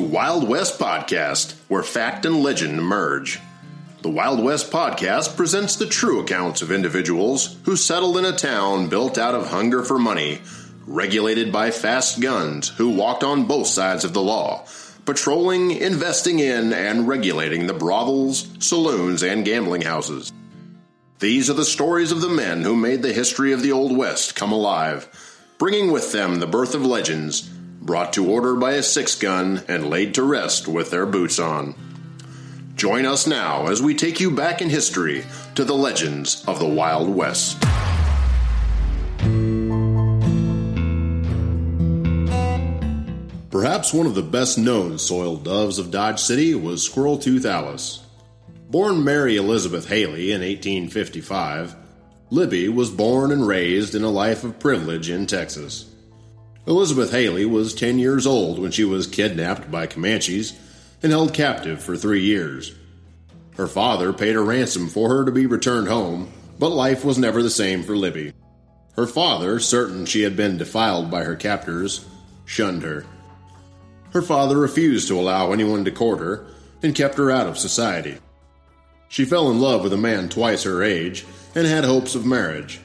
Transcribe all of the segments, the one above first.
Wild West Podcast, where fact and legend merge. The Wild West Podcast presents the true accounts of individuals who settled in a town built out of hunger for money, regulated by fast guns who walked on both sides of the law, patrolling, investing in, and regulating the brothels, saloons, and gambling houses. These are the stories of the men who made the history of the Old West come alive, bringing with them the birth of legends, brought to order by a six gun and laid to rest with their boots on. Join us now as we take you back in history to the legends of the Wild West. Perhaps one of the best known soiled doves of Dodge City was Squirrel Tooth Alice. Born Mary Elizabeth Haley in 1855, Libby was born and raised in a life of privilege in Texas. Elizabeth Haley was 10 years old when she was kidnapped by Comanches and held captive for three years. Her father paid a ransom for her to be returned home, but life was never the same for Libby. Her father, certain she had been defiled by her captors, shunned her. Her father refused to allow anyone to court her and kept her out of society. She fell in love with a man twice her age and had hopes of marriage.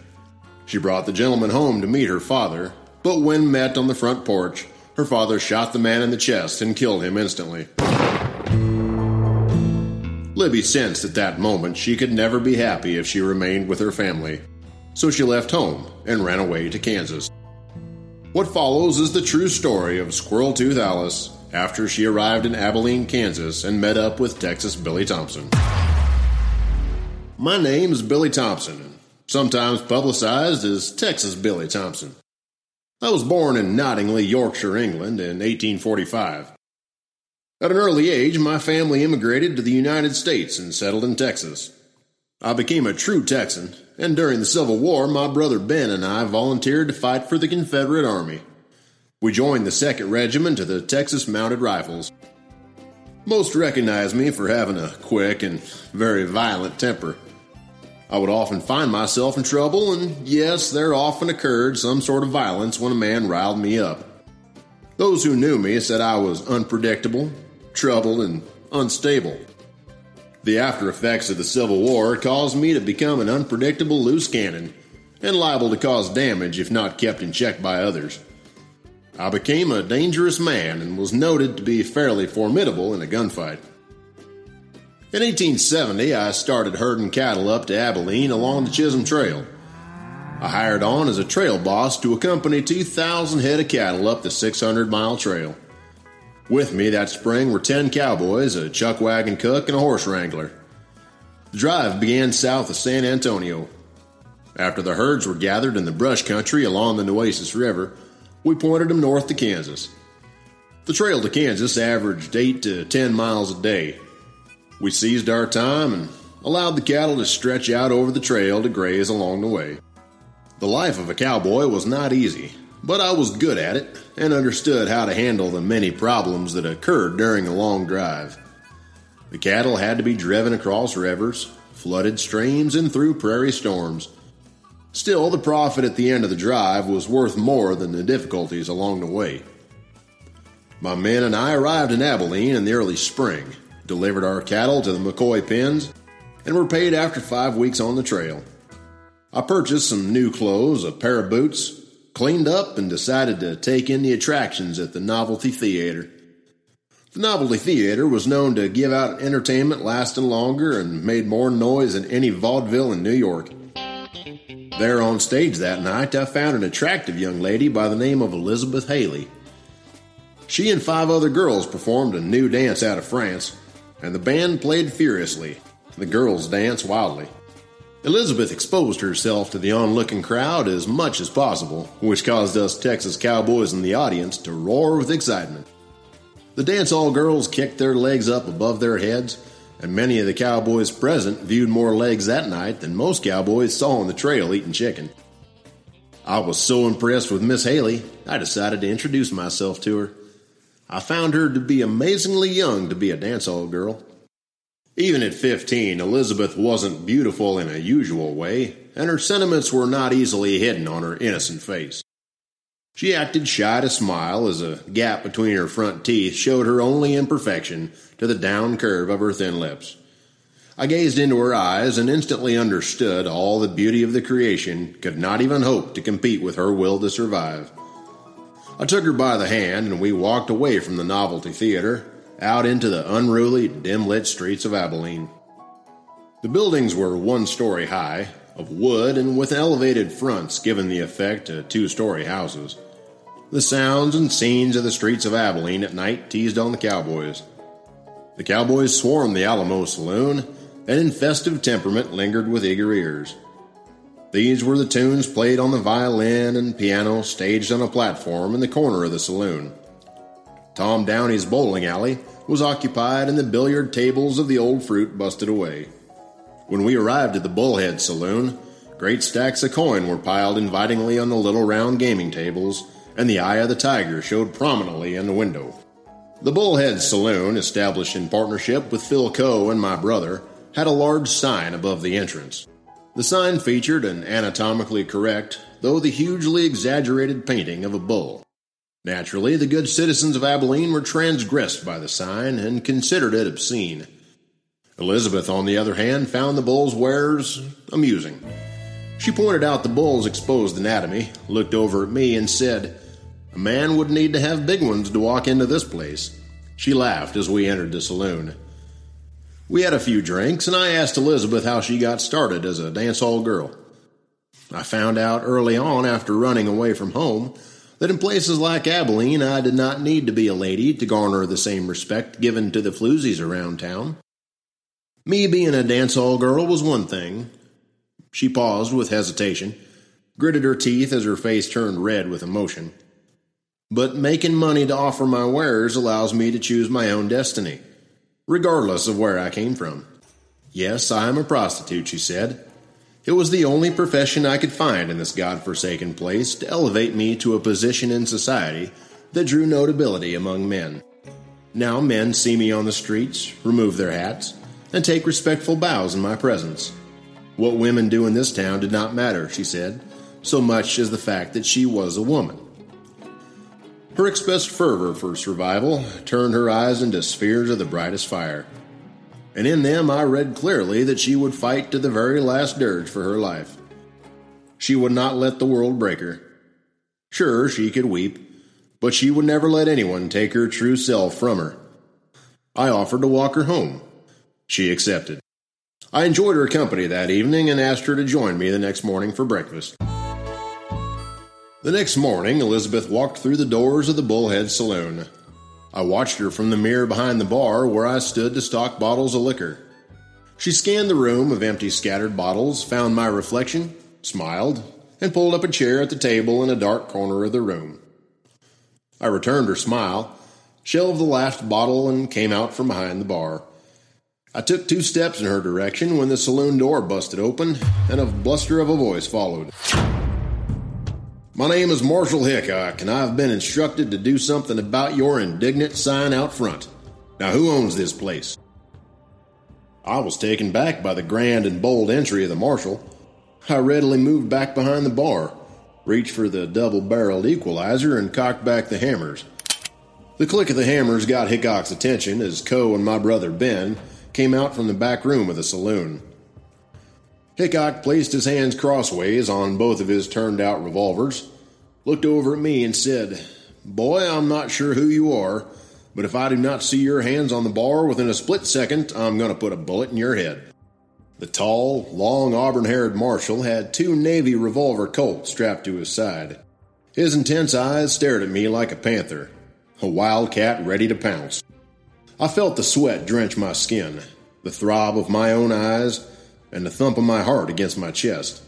She brought the gentleman home to meet her father, but when met on the front porch, her father shot the man in the chest and killed him instantly. Libby sensed at that moment she could never be happy if she remained with her family, so she left home and ran away to Kansas. What follows is the true story of Squirrel Tooth Alice after she arrived in Abilene, Kansas and met up with Texas Billy Thompson. My name is Billy Thompson, sometimes publicized as Texas Billy Thompson. I was born in Knottingley, Yorkshire, England in 1845. At an early age, my family immigrated to the United States and settled in Texas. I became a true Texan, and during the Civil War, my brother Ben and I volunteered to fight for the Confederate Army. We joined the 2nd Regiment of the Texas Mounted Rifles. Most recognize me for having a quick and very violent temper. I would often find myself in trouble, and yes, there often occurred some sort of violence when a man riled me up. Those who knew me said I was unpredictable, troubled, and unstable. The after effects of the Civil War caused me to become an unpredictable loose cannon and liable to cause damage if not kept in check by others. I became a dangerous man and was noted to be fairly formidable in a gunfight. In 1870, I started herding cattle up to Abilene along the Chisholm Trail. I hired on as a trail boss to accompany 2,000 head of cattle up the 600 mile trail. With me that spring were 10 cowboys, a chuck wagon cook, and a horse wrangler. The drive began south of San Antonio. After the herds were gathered in the brush country along the Nueces River, we pointed them north to Kansas. The trail to Kansas averaged 8 to 10 miles a day, we seized our time and allowed the cattle to stretch out over the trail to graze along the way. The life of a cowboy was not easy, but I was good at it and understood how to handle the many problems that occurred during a long drive. The cattle had to be driven across rivers, flooded streams, and through prairie storms. Still, the profit at the end of the drive was worth more than the difficulties along the way. My men and I arrived in Abilene in the early spring, delivered our cattle to the McCoy pens, and were paid after five weeks on the trail. I purchased some new clothes, a pair of boots, cleaned up, and decided to take in the attractions at the Novelty Theater. The Novelty Theater was known to give out entertainment lasting longer and made more noise than any vaudeville in New York. There on stage that night, I found an attractive young lady by the name of Elizabeth Haley. She and five other girls performed a new dance out of France and the band played furiously. The girls danced wildly. Elizabeth exposed herself to the onlooking crowd as much as possible, which caused us Texas cowboys in the audience to roar with excitement. The dance hall girls kicked their legs up above their heads, and many of the cowboys present viewed more legs that night than most cowboys saw on the trail eating chicken. I was so impressed with Miss Haley, I decided to introduce myself to her. I found her to be amazingly young to be a dance hall girl. Even at 15, Elizabeth wasn't beautiful in a usual way, and her sentiments were not easily hidden on her innocent face. She acted shy to smile as a gap between her front teeth showed her only imperfection to the down curve of her thin lips. I gazed into her eyes and instantly understood all the beauty of the creation could not even hope to compete with her will to survive. I took her by the hand and we walked away from the novelty theater out into the unruly, dim lit streets of Abilene. The buildings were one story high, of wood and with elevated fronts giving the effect to two story houses. The sounds and scenes of the streets of Abilene at night teased on the cowboys. The cowboys swarmed the Alamo Saloon and in festive temperament lingered with eager ears. These were the tunes played on the violin and piano staged on a platform in the corner of the saloon. Tom Downey's bowling alley was occupied and the billiard tables of the old fruit busted away. When we arrived at the Bullhead Saloon, great stacks of coin were piled invitingly on the little round gaming tables, and the eye of the tiger showed prominently in the window. The Bullhead Saloon, established in partnership with Phil Coe and my brother, had a large sign above the entrance. The sign featured an anatomically correct, though the hugely exaggerated painting of a bull. Naturally, the good citizens of Abilene were transgressed by the sign and considered it obscene. Elizabeth, on the other hand, found the bull's wares amusing. She pointed out the bull's exposed anatomy, looked over at me, and said, A man would need to have big ones to walk into this place. She laughed as we entered the saloon. We had a few drinks, and I asked Elizabeth how she got started as a dance hall girl. I found out early on after running away from home that in places like Abilene I did not need to be a lady to garner the same respect given to the floozies around town. Me being a dance hall girl was one thing. She paused with hesitation, gritted her teeth as her face turned red with emotion. But making money to offer my wares allows me to choose my own destiny regardless of where I came from. Yes, I am a prostitute, she said. It was the only profession I could find in this god-forsaken place to elevate me to a position in society that drew notability among men. Now men see me on the streets, remove their hats, and take respectful bows in my presence. What women do in this town did not matter, she said, so much as the fact that she was a woman. Her expressed fervor for survival turned her eyes into spheres of the brightest fire. And in them I read clearly that she would fight to the very last dirge for her life. She would not let the world break her. Sure, she could weep, but she would never let anyone take her true self from her. I offered to walk her home. She accepted. I enjoyed her company that evening and asked her to join me the next morning for breakfast. The next morning, Elizabeth walked through the doors of the Bullhead Saloon. I watched her from the mirror behind the bar where I stood to stock bottles of liquor. She scanned the room of empty, scattered bottles, found my reflection, smiled, and pulled up a chair at the table in a dark corner of the room. I returned her smile, shelved the last bottle, and came out from behind the bar. I took two steps in her direction when the saloon door busted open and a bluster of a voice followed. My name is Marshal Hickok, and I've been instructed to do something about your indignant sign out front. Now, who owns this place? I was taken back by the grand and bold entry of the marshal. I readily moved back behind the bar, reached for the double barreled equalizer, and cocked back the hammers. The click of the hammers got Hickok's attention as Coe and my brother Ben came out from the back room of the saloon. Hickok placed his hands crossways on both of his turned out revolvers, looked over at me, and said, Boy, I'm not sure who you are, but if I do not see your hands on the bar within a split second, I'm going to put a bullet in your head. The tall, long auburn haired marshal had two Navy revolver Colts strapped to his side. His intense eyes stared at me like a panther, a wildcat ready to pounce. I felt the sweat drench my skin, the throb of my own eyes, and the thump of my heart against my chest.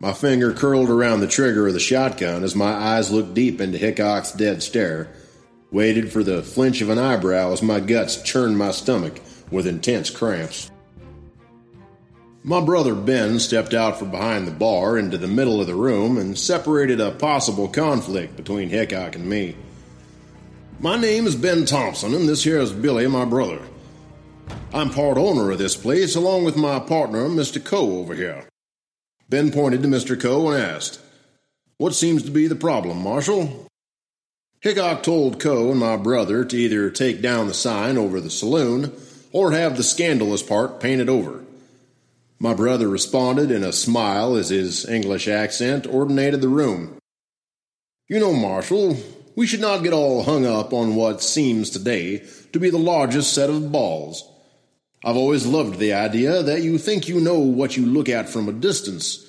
My finger curled around the trigger of the shotgun as my eyes looked deep into Hickok's dead stare, waited for the flinch of an eyebrow as my guts churned my stomach with intense cramps. My brother Ben stepped out from behind the bar into the middle of the room and separated a possible conflict between Hickok and me. My name is Ben Thompson, and this here is Billy, my brother. I'm part owner of this place, along with my partner, Mr. Coe, over here. Ben pointed to Mr. Coe and asked, What seems to be the problem, Marshal? Hickok told Coe and my brother to either take down the sign over the saloon or have the scandalous part painted over. My brother responded in a smile as his English accent ordinated the room. You know, Marshal, we should not get all hung up on what seems today to be the largest set of balls. I've always loved the idea that you think you know what you look at from a distance,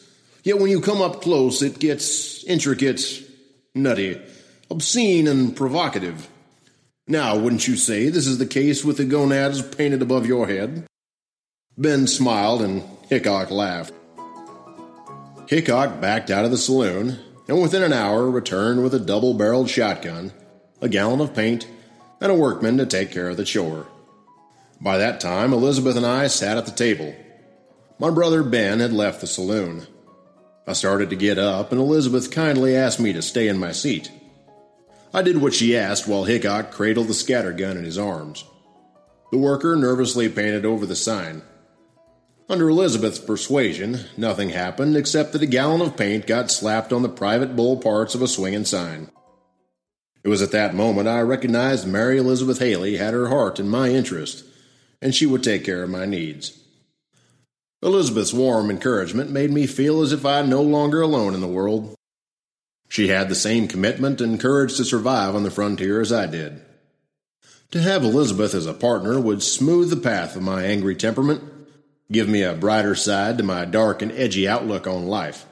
yet when you come up close, it gets intricate, nutty, obscene, and provocative. Now, wouldn't you say this is the case with the gonads painted above your head? Ben smiled and Hickok laughed. Hickok backed out of the saloon and within an hour returned with a double barreled shotgun, a gallon of paint, and a workman to take care of the chore. By that time, Elizabeth and I sat at the table. My brother Ben had left the saloon. I started to get up, and Elizabeth kindly asked me to stay in my seat. I did what she asked while Hickok cradled the scattergun in his arms. The worker nervously painted over the sign. Under Elizabeth's persuasion, nothing happened except that a gallon of paint got slapped on the private bull parts of a swinging sign. It was at that moment I recognized Mary Elizabeth Haley had her heart in my interest, and she would take care of my needs. Elizabeth's warm encouragement made me feel as if I no longer alone in the world. She had the same commitment and courage to survive on the frontier as I did. To have Elizabeth as a partner would smooth the path of my angry temperament give me a brighter side to my dark and edgy outlook on life.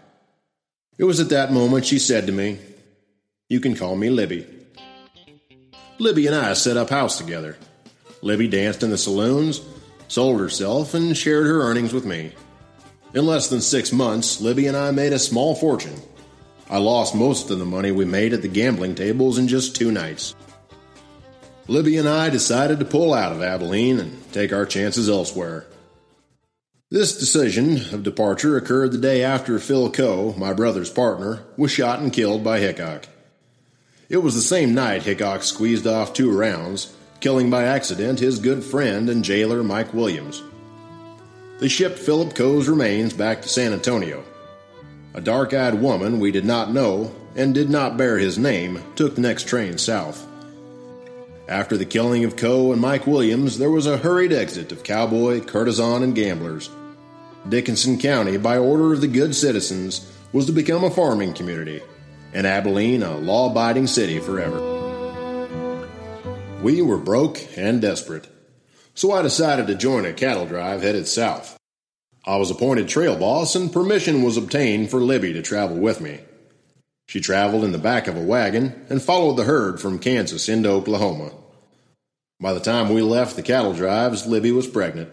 It was at that moment she said to me, You can call me Libby. Libby and I set up house together. Libby danced in the saloons, sold herself, and shared her earnings with me. In less than six months, Libby and I made a small fortune. I lost most of the money we made at the gambling tables in just two nights. Libby and I decided to pull out of Abilene and take our chances elsewhere. This decision of departure occurred the day after Phil Coe, my brother's partner, was shot and killed by Hickok. It was the same night Hickok squeezed off two rounds, killing by accident his good friend and jailer Mike Williams. They shipped Philip Coe's remains back to San Antonio. A dark eyed woman we did not know and did not bear his name took the next train south. After the killing of Coe and Mike Williams, there was a hurried exit of cowboy, courtesan, and gamblers. Dickinson County, by order of the good citizens, was to become a farming community, and Abilene a law abiding city forever. We were broke and desperate, so I decided to join a cattle drive headed south. I was appointed trail boss, and permission was obtained for Libby to travel with me. She traveled in the back of a wagon and followed the herd from Kansas into Oklahoma. By the time we left the cattle drives, Libby was pregnant.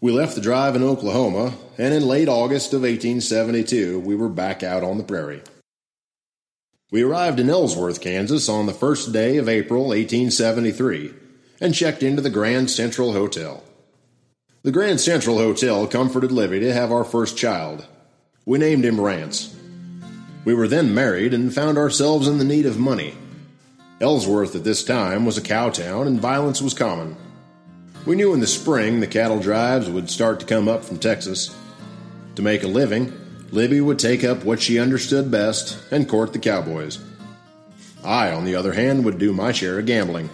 We left the drive in Oklahoma, and in late August of 1872, we were back out on the prairie. We arrived in Ellsworth, Kansas on the first day of April 1873 and checked into the Grand Central Hotel. The Grand Central Hotel comforted Libby to have our first child. We named him Rance. We were then married and found ourselves in the need of money. Ellsworth at this time was a cow town and violence was common. We knew in the spring the cattle drives would start to come up from Texas. To make a living, Libby would take up what she understood best and court the cowboys. I, on the other hand, would do my share of gambling.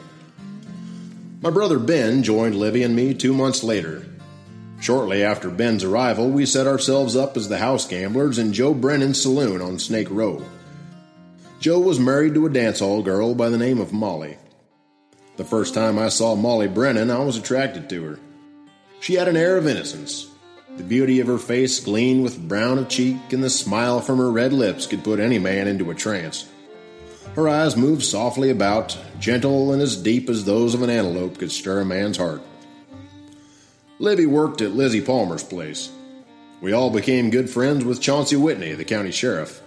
My brother Ben joined Libby and me two months later. Shortly after Ben's arrival, we set ourselves up as the house gamblers in Joe Brennan's saloon on Snake Row. Joe was married to a dance hall girl by the name of Molly. The first time I saw Molly Brennan, I was attracted to her. She had an air of innocence. The beauty of her face gleamed with brown of cheek, and the smile from her red lips could put any man into a trance. Her eyes moved softly about, gentle and as deep as those of an antelope could stir a man's heart. Libby worked at Lizzie Palmer's place. We all became good friends with Chauncey Whitney, the county sheriff.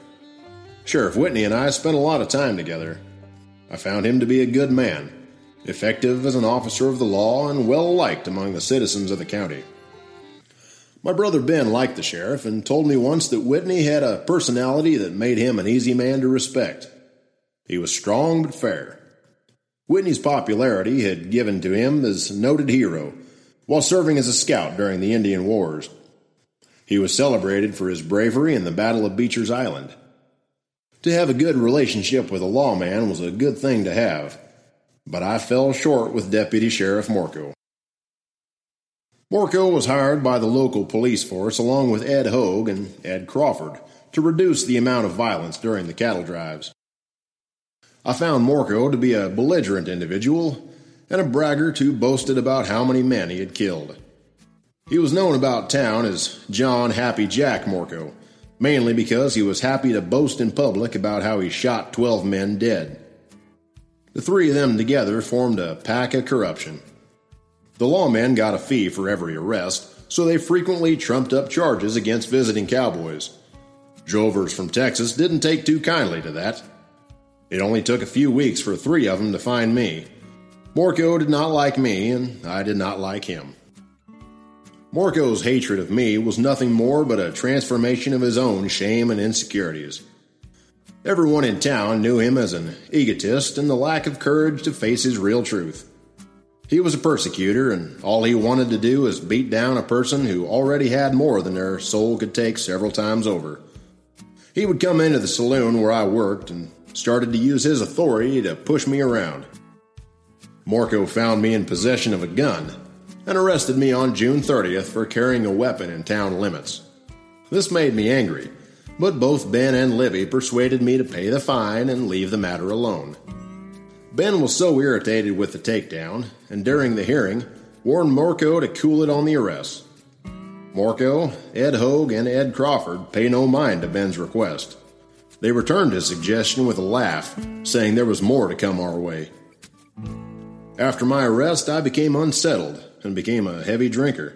Sheriff Whitney and I spent a lot of time together. I found him to be a good man effective as an officer of the law and well liked among the citizens of the county. My brother Ben liked the sheriff and told me once that Whitney had a personality that made him an easy man to respect. He was strong but fair. Whitney's popularity had given to him as noted hero while serving as a scout during the Indian Wars. He was celebrated for his bravery in the Battle of Beecher's Island. To have a good relationship with a lawman was a good thing to have, but I fell short with Deputy Sheriff Morco. Morco was hired by the local police force along with Ed Hogue and Ed Crawford to reduce the amount of violence during the cattle drives. I found Morco to be a belligerent individual and a braggart who boasted about how many men he had killed. He was known about town as John Happy Jack Morco, mainly because he was happy to boast in public about how he shot 12 men dead. The three of them together formed a pack of corruption. The lawmen got a fee for every arrest, so they frequently trumped up charges against visiting cowboys. Drovers from Texas didn't take too kindly to that. It only took a few weeks for three of them to find me. Morco did not like me, and I did not like him. Morco's hatred of me was nothing more but a transformation of his own shame and insecurities. Everyone in town knew him as an egotist and the lack of courage to face his real truth. He was a persecutor, and all he wanted to do was beat down a person who already had more than their soul could take several times over. He would come into the saloon where I worked and started to use his authority to push me around. Morco found me in possession of a gun and arrested me on June 30th for carrying a weapon in town limits. This made me angry, but both Ben and Libby persuaded me to pay the fine and leave the matter alone. Ben was so irritated with the takedown, and during the hearing, warned Morco to cool it on the arrest. Morco, Ed Hogue, and Ed Crawford pay no mind to Ben's request. They returned his suggestion with a laugh, saying there was more to come our way. After my arrest, I became unsettled and became a heavy drinker.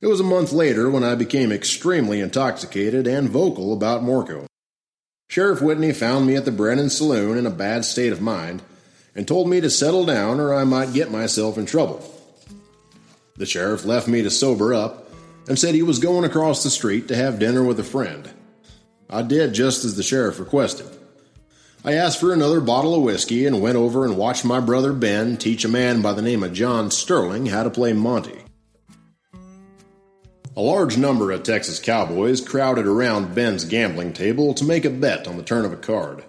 It was a month later when I became extremely intoxicated and vocal about Morco. Sheriff Whitney found me at the Brennan Saloon in a bad state of mind and told me to settle down or I might get myself in trouble. The sheriff left me to sober up and said he was going across the street to have dinner with a friend. I did just as the sheriff requested. I asked for another bottle of whiskey and went over and watched my brother Ben teach a man by the name of John Sterling how to play Monte. A large number of Texas cowboys crowded around Ben's gambling table to make a bet on the turn of a card.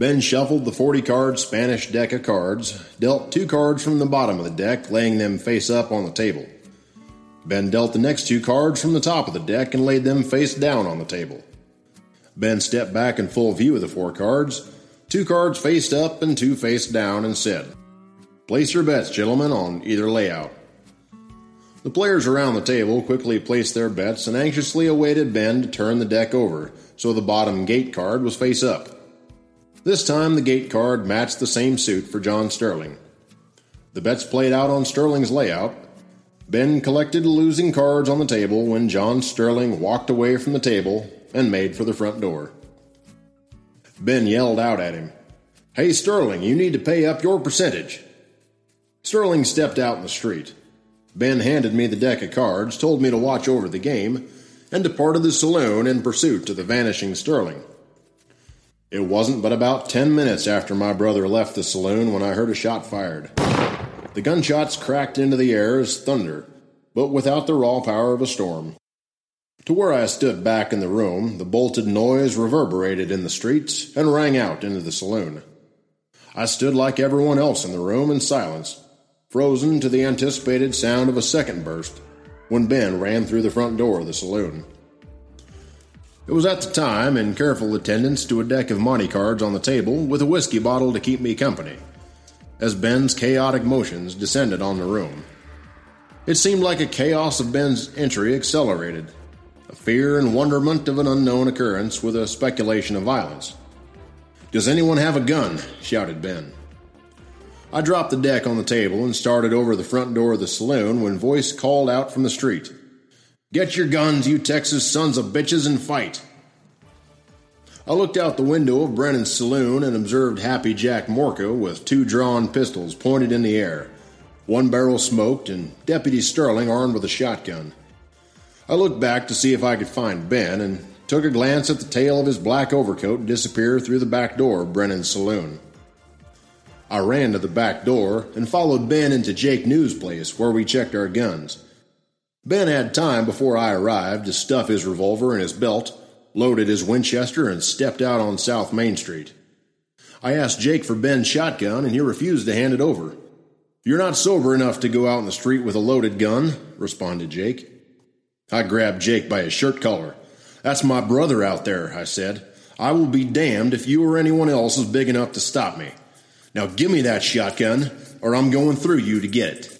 Ben shuffled the 40 card Spanish deck of cards, dealt two cards from the bottom of the deck, laying them face up on the table. Ben dealt the next two cards from the top of the deck and laid them face down on the table. Ben stepped back in full view of the four cards, two cards faced up and two face down, and said, Place your bets, gentlemen, on either layout. The players around the table quickly placed their bets and anxiously awaited Ben to turn the deck over, so the bottom gate card was face up. This time the gate card matched the same suit for John Sterling. The bets played out on Sterling's layout. Ben collected losing cards on the table when John Sterling walked away from the table and made for the front door. Ben yelled out at him, Hey, Sterling, you need to pay up your percentage. Sterling stepped out in the street. Ben handed me the deck of cards, told me to watch over the game, and departed the saloon in pursuit of the vanishing Sterling. It wasn't but about ten minutes after my brother left the saloon when I heard a shot fired. The gunshots cracked into the air as thunder, but without the raw power of a storm. To where I stood back in the room, the bolted noise reverberated in the streets and rang out into the saloon. I stood like everyone else in the room in silence, frozen to the anticipated sound of a second burst, when Ben ran through the front door of the saloon. It was at the time in careful attendance to a deck of monte cards on the table with a whiskey bottle to keep me company, as Ben's chaotic motions descended on the room. It seemed like a chaos of Ben's entry accelerated a fear and wonderment of an unknown occurrence with a speculation of violence. Does anyone have a gun? shouted Ben. I dropped the deck on the table and started over the front door of the saloon when voice called out from the street. Get your guns, you Texas sons of bitches, and fight. I looked out the window of Brennan's saloon and observed Happy Jack Morco with two drawn pistols pointed in the air, one barrel smoked, and Deputy Sterling armed with a shotgun. I looked back to see if I could find Ben and took a glance at the tail of his black overcoat disappear through the back door of Brennan's saloon. I ran to the back door and followed Ben into Jake News' place where we checked our guns. Ben had time before I arrived to stuff his revolver in his belt, loaded his Winchester, and stepped out on South Main Street. I asked Jake for Ben's shotgun, and he refused to hand it over. You're not sober enough to go out in the street with a loaded gun, responded Jake. I grabbed Jake by his shirt collar. That's my brother out there, I said. I will be damned if you or anyone else is big enough to stop me. Now give me that shotgun, or I'm going through you to get it.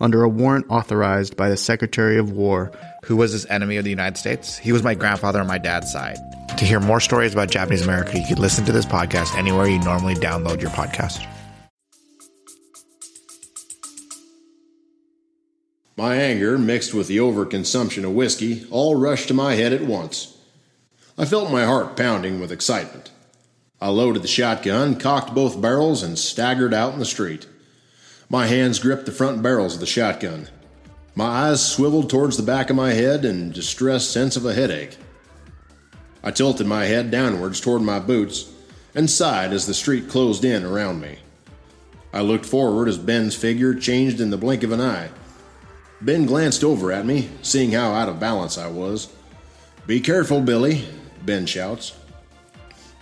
under a warrant authorized by the Secretary of War. Who was his enemy of the United States? He was my grandfather on my dad's side. To hear more stories about Japanese America, you can listen to this podcast anywhere you normally download your podcast. My anger, mixed with the overconsumption of whiskey, all rushed to my head at once. I felt my heart pounding with excitement. I loaded the shotgun, cocked both barrels, and staggered out in the street. My hands gripped the front barrels of the shotgun. My eyes swiveled towards the back of my head in distressed sense of a headache. I tilted my head downwards toward my boots and sighed as the street closed in around me. I looked forward as Ben's figure changed in the blink of an eye. Ben glanced over at me, seeing how out of balance I was. Be careful, Billy, Ben shouts.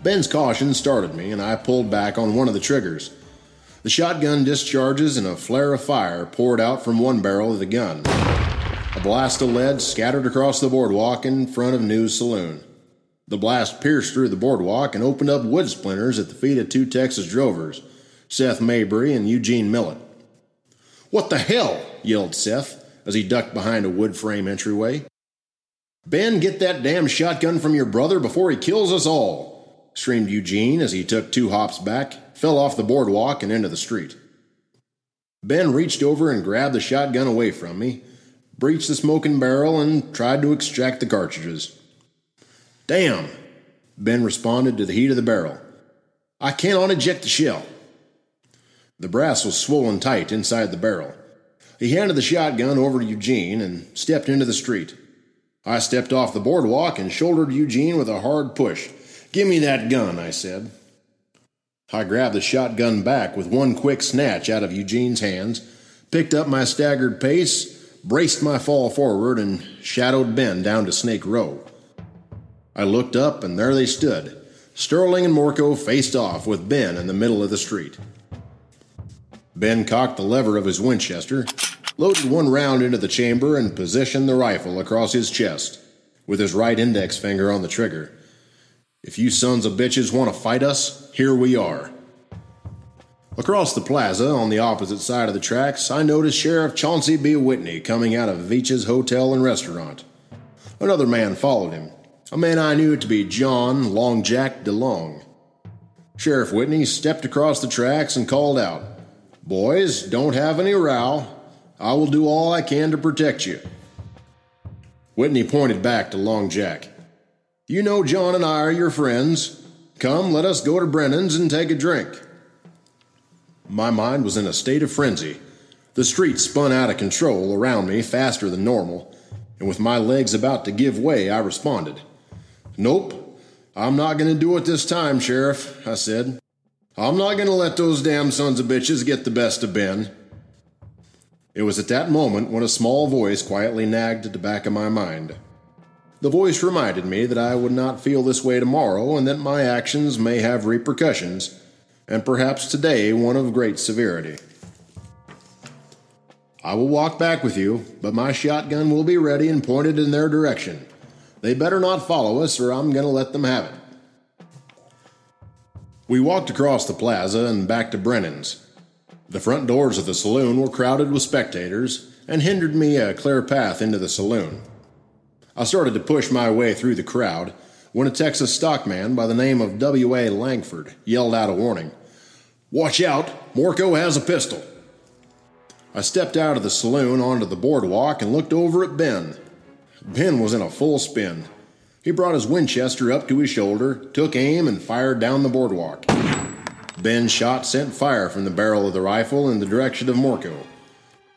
Ben's caution started me, and I pulled back on one of the triggers. The shotgun discharges and a flare of fire poured out from one barrel of the gun. A blast of lead scattered across the boardwalk in front of News Saloon. The blast pierced through the boardwalk and opened up wood splinters at the feet of two Texas drovers, Seth Mabry and Eugene Millett. What the hell? yelled Seth as he ducked behind a wood frame entryway. Ben, get that damn shotgun from your brother before he kills us all, screamed Eugene as he took two hops back fell off the boardwalk and into the street. Ben reached over and grabbed the shotgun away from me, breached the smoking barrel, and tried to extract the cartridges. Damn! Ben responded to the heat of the barrel. I cannot eject the shell. The brass was swollen tight inside the barrel. He handed the shotgun over to Eugene and stepped into the street. I stepped off the boardwalk and shouldered Eugene with a hard push. Give me that gun, I said. I grabbed the shotgun back with one quick snatch out of Eugene's hands, picked up my staggered pace, braced my fall forward, and shadowed Ben down to Snake Row. I looked up, and there they stood. Sterling and Morco faced off with Ben in the middle of the street. Ben cocked the lever of his Winchester, loaded one round into the chamber, and positioned the rifle across his chest, with his right index finger on the trigger. If you sons of bitches want to fight us, here we are. Across the plaza, on the opposite side of the tracks, I noticed Sheriff Chauncey B. Whitney coming out of Veach's Hotel and Restaurant. Another man followed him, a man I knew to be John Long Jack DeLong. Sheriff Whitney stepped across the tracks and called out, Boys, don't have any row. I will do all I can to protect you. Whitney pointed back to Long Jack. You know John and I are your friends. Come, let us go to Brennan's and take a drink. My mind was in a state of frenzy. The street spun out of control around me faster than normal, and with my legs about to give way, I responded. Nope, I'm not going to do it this time, Sheriff, I said. I'm not going to let those damn sons of bitches get the best of Ben. It was at that moment when a small voice quietly nagged at the back of my mind. The voice reminded me that I would not feel this way tomorrow and that my actions may have repercussions, and perhaps today one of great severity. I will walk back with you, but my shotgun will be ready and pointed in their direction. They better not follow us, or I'm going to let them have it. We walked across the plaza and back to Brennan's. The front doors of the saloon were crowded with spectators and hindered me a clear path into the saloon. I started to push my way through the crowd when a Texas stockman by the name of W.A. Langford yelled out a warning Watch out, Morco has a pistol. I stepped out of the saloon onto the boardwalk and looked over at Ben. Ben was in a full spin. He brought his Winchester up to his shoulder, took aim, and fired down the boardwalk. Ben's shot sent fire from the barrel of the rifle in the direction of Morco.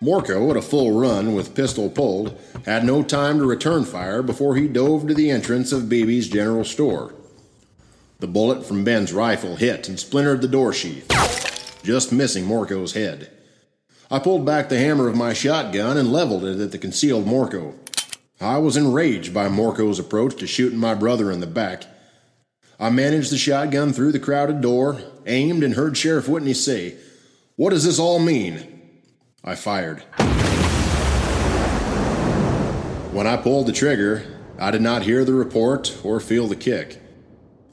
Morco, at a full run with pistol pulled, had no time to return fire before he dove to the entrance of Beebe's general store. The bullet from Ben's rifle hit and splintered the door sheath, just missing Morco's head. I pulled back the hammer of my shotgun and leveled it at the concealed Morco. I was enraged by Morco's approach to shooting my brother in the back. I managed the shotgun through the crowded door, aimed, and heard Sheriff Whitney say, What does this all mean? I fired. When I pulled the trigger, I did not hear the report or feel the kick,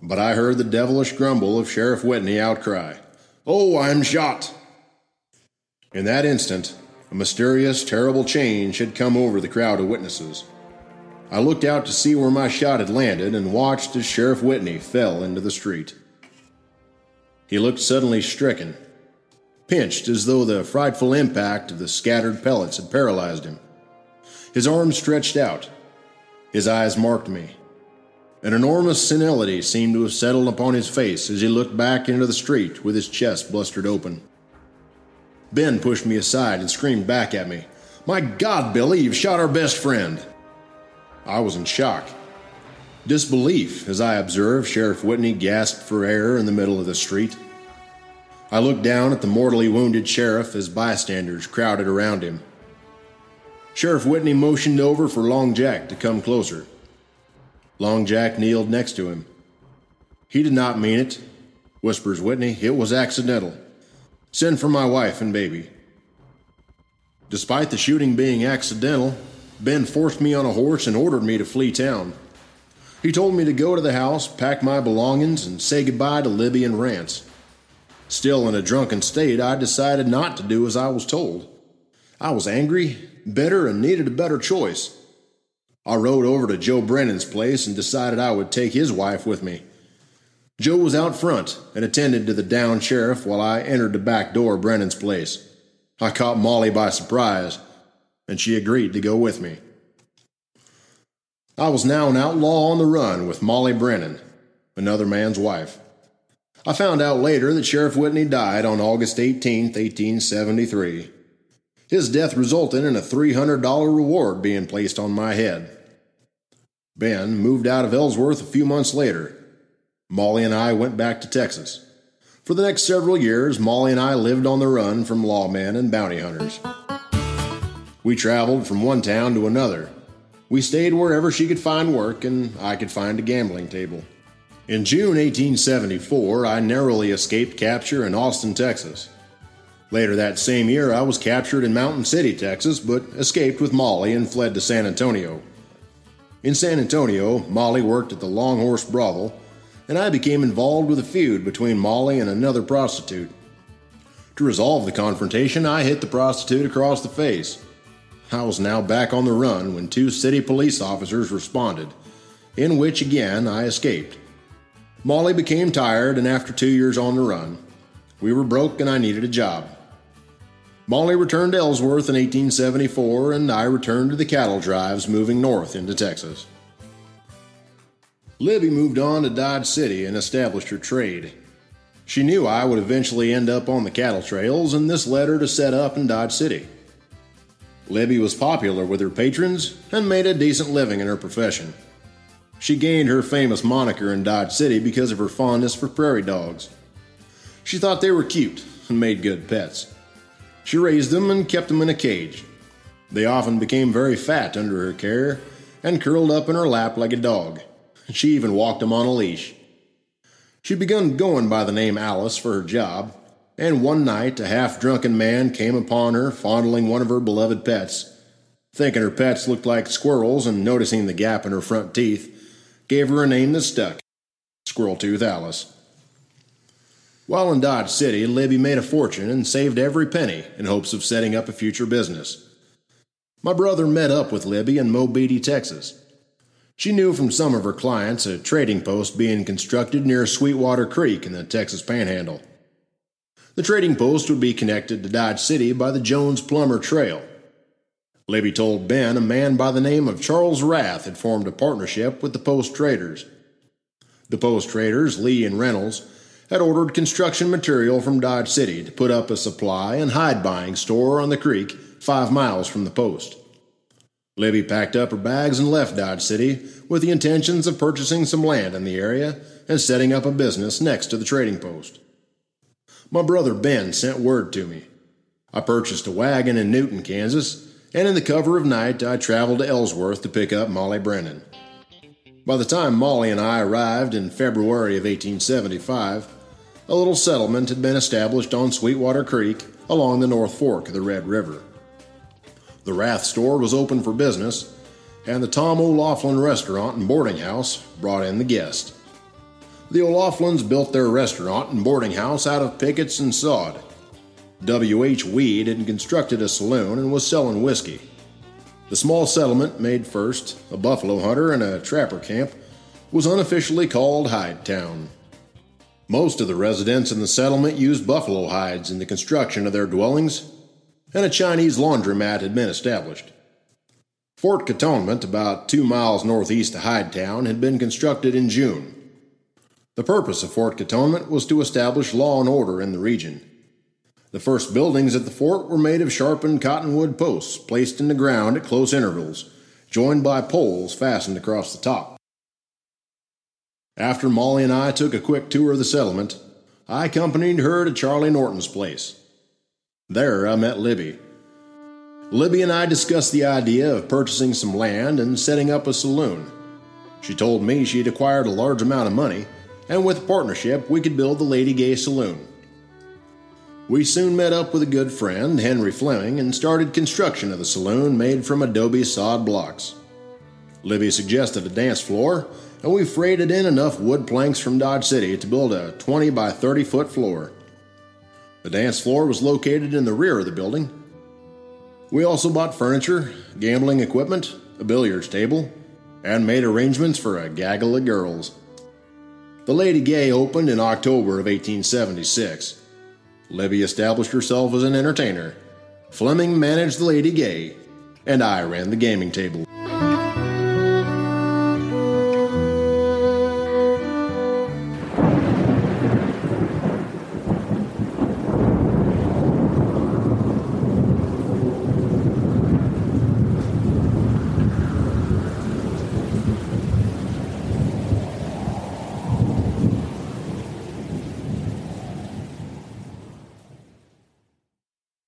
but I heard the devilish grumble of Sheriff Whitney outcry, Oh, I'm shot! In that instant, a mysterious, terrible change had come over the crowd of witnesses. I looked out to see where my shot had landed and watched as Sheriff Whitney fell into the street. He looked suddenly stricken pinched as though the frightful impact of the scattered pellets had paralyzed him. His arms stretched out. His eyes marked me. An enormous senility seemed to have settled upon his face as he looked back into the street with his chest blistered open. Ben pushed me aside and screamed back at me, My God, Billy, you've shot our best friend! I was in shock. Disbelief as I observed Sheriff Whitney gasp for air in the middle of the street. I looked down at the mortally wounded sheriff as bystanders crowded around him. Sheriff Whitney motioned over for Long Jack to come closer. Long Jack kneeled next to him. He did not mean it, whispers Whitney. It was accidental. Send for my wife and baby. Despite the shooting being accidental, Ben forced me on a horse and ordered me to flee town. He told me to go to the house, pack my belongings, and say goodbye to Libby and Rance. Still in a drunken state, I decided not to do as I was told. I was angry, bitter, and needed a better choice. I rode over to Joe Brennan's place and decided I would take his wife with me. Joe was out front and attended to the down sheriff while I entered the back door of Brennan's place. I caught Molly by surprise, and she agreed to go with me. I was now an outlaw on the run with Molly Brennan, another man's wife. I found out later that Sheriff Whitney died on August 18, 1873. His death resulted in a $300 reward being placed on my head. Ben moved out of Ellsworth a few months later. Molly and I went back to Texas. For the next several years, Molly and I lived on the run from lawmen and bounty hunters. We traveled from one town to another. We stayed wherever she could find work and I could find a gambling table. In June 1874, I narrowly escaped capture in Austin, Texas. Later that same year, I was captured in Mountain City, Texas, but escaped with Molly and fled to San Antonio. In San Antonio, Molly worked at the Long Horse Brothel, and I became involved with a feud between Molly and another prostitute. To resolve the confrontation, I hit the prostitute across the face. I was now back on the run when two city police officers responded, in which again I escaped. Molly became tired, and after two years on the run, we were broke and I needed a job. Molly returned to Ellsworth in 1874, and I returned to the cattle drives moving north into Texas. Libby moved on to Dodge City and established her trade. She knew I would eventually end up on the cattle trails, and this led her to set up in Dodge City. Libby was popular with her patrons and made a decent living in her profession. She gained her famous moniker in Dodge City because of her fondness for prairie dogs. She thought they were cute and made good pets. She raised them and kept them in a cage. They often became very fat under her care and curled up in her lap like a dog. She even walked them on a leash. She begun going by the name Alice for her job, and one night a half drunken man came upon her fondling one of her beloved pets. Thinking her pets looked like squirrels and noticing the gap in her front teeth, gave her a name that stuck Squirrel Tooth Alice. While in Dodge City, Libby made a fortune and saved every penny in hopes of setting up a future business. My brother met up with Libby in Mobeetie, Texas. She knew from some of her clients a trading post being constructed near Sweetwater Creek in the Texas Panhandle. The trading post would be connected to Dodge City by the Jones Plummer Trail. Libby told Ben a man by the name of Charles Rath had formed a partnership with the Post Traders. The Post Traders, Lee and Reynolds, had ordered construction material from Dodge City to put up a supply and hide buying store on the creek five miles from the post. Libby packed up her bags and left Dodge City with the intentions of purchasing some land in the area and setting up a business next to the trading post. My brother Ben sent word to me. I purchased a wagon in Newton, Kansas, and in the cover of night I traveled to Ellsworth to pick up Molly Brennan. By the time Molly and I arrived in February of 1875, a little settlement had been established on Sweetwater Creek along the North Fork of the Red River. The Rath store was open for business, and the Tom O'Laughlin restaurant and boarding house brought in the guests. The O'Laughlins built their restaurant and boarding house out of pickets and sod. W.H. Weed had constructed a saloon and was selling whiskey. The small settlement, made first a buffalo hunter and a trapper camp, was unofficially called Hidetown. Most of the residents in the settlement used buffalo hides in the construction of their dwellings and a Chinese laundromat had been established. Fort Cantonment, about two miles northeast of Hidetown, had been constructed in June. The purpose of Fort Cantonment was to establish law and order in the region. The first buildings at the fort were made of sharpened cottonwood posts placed in the ground at close intervals, joined by poles fastened across the top. After Molly and I took a quick tour of the settlement, I accompanied her to Charlie Norton's place. There, I met Libby. Libby and I discussed the idea of purchasing some land and setting up a saloon. She told me she'd acquired a large amount of money, and with a partnership, we could build the Lady Gay Saloon. We soon met up with a good friend, Henry Fleming, and started construction of the saloon made from adobe sod blocks. Libby suggested a dance floor, and we freighted in enough wood planks from Dodge City to build a 20 by 30 foot floor. The dance floor was located in the rear of the building. We also bought furniture, gambling equipment, a billiards table, and made arrangements for a gaggle of girls. The Lady Gay opened in October of 1876. Libby established herself as an entertainer. Fleming managed the Lady Gay, and I ran the gaming table.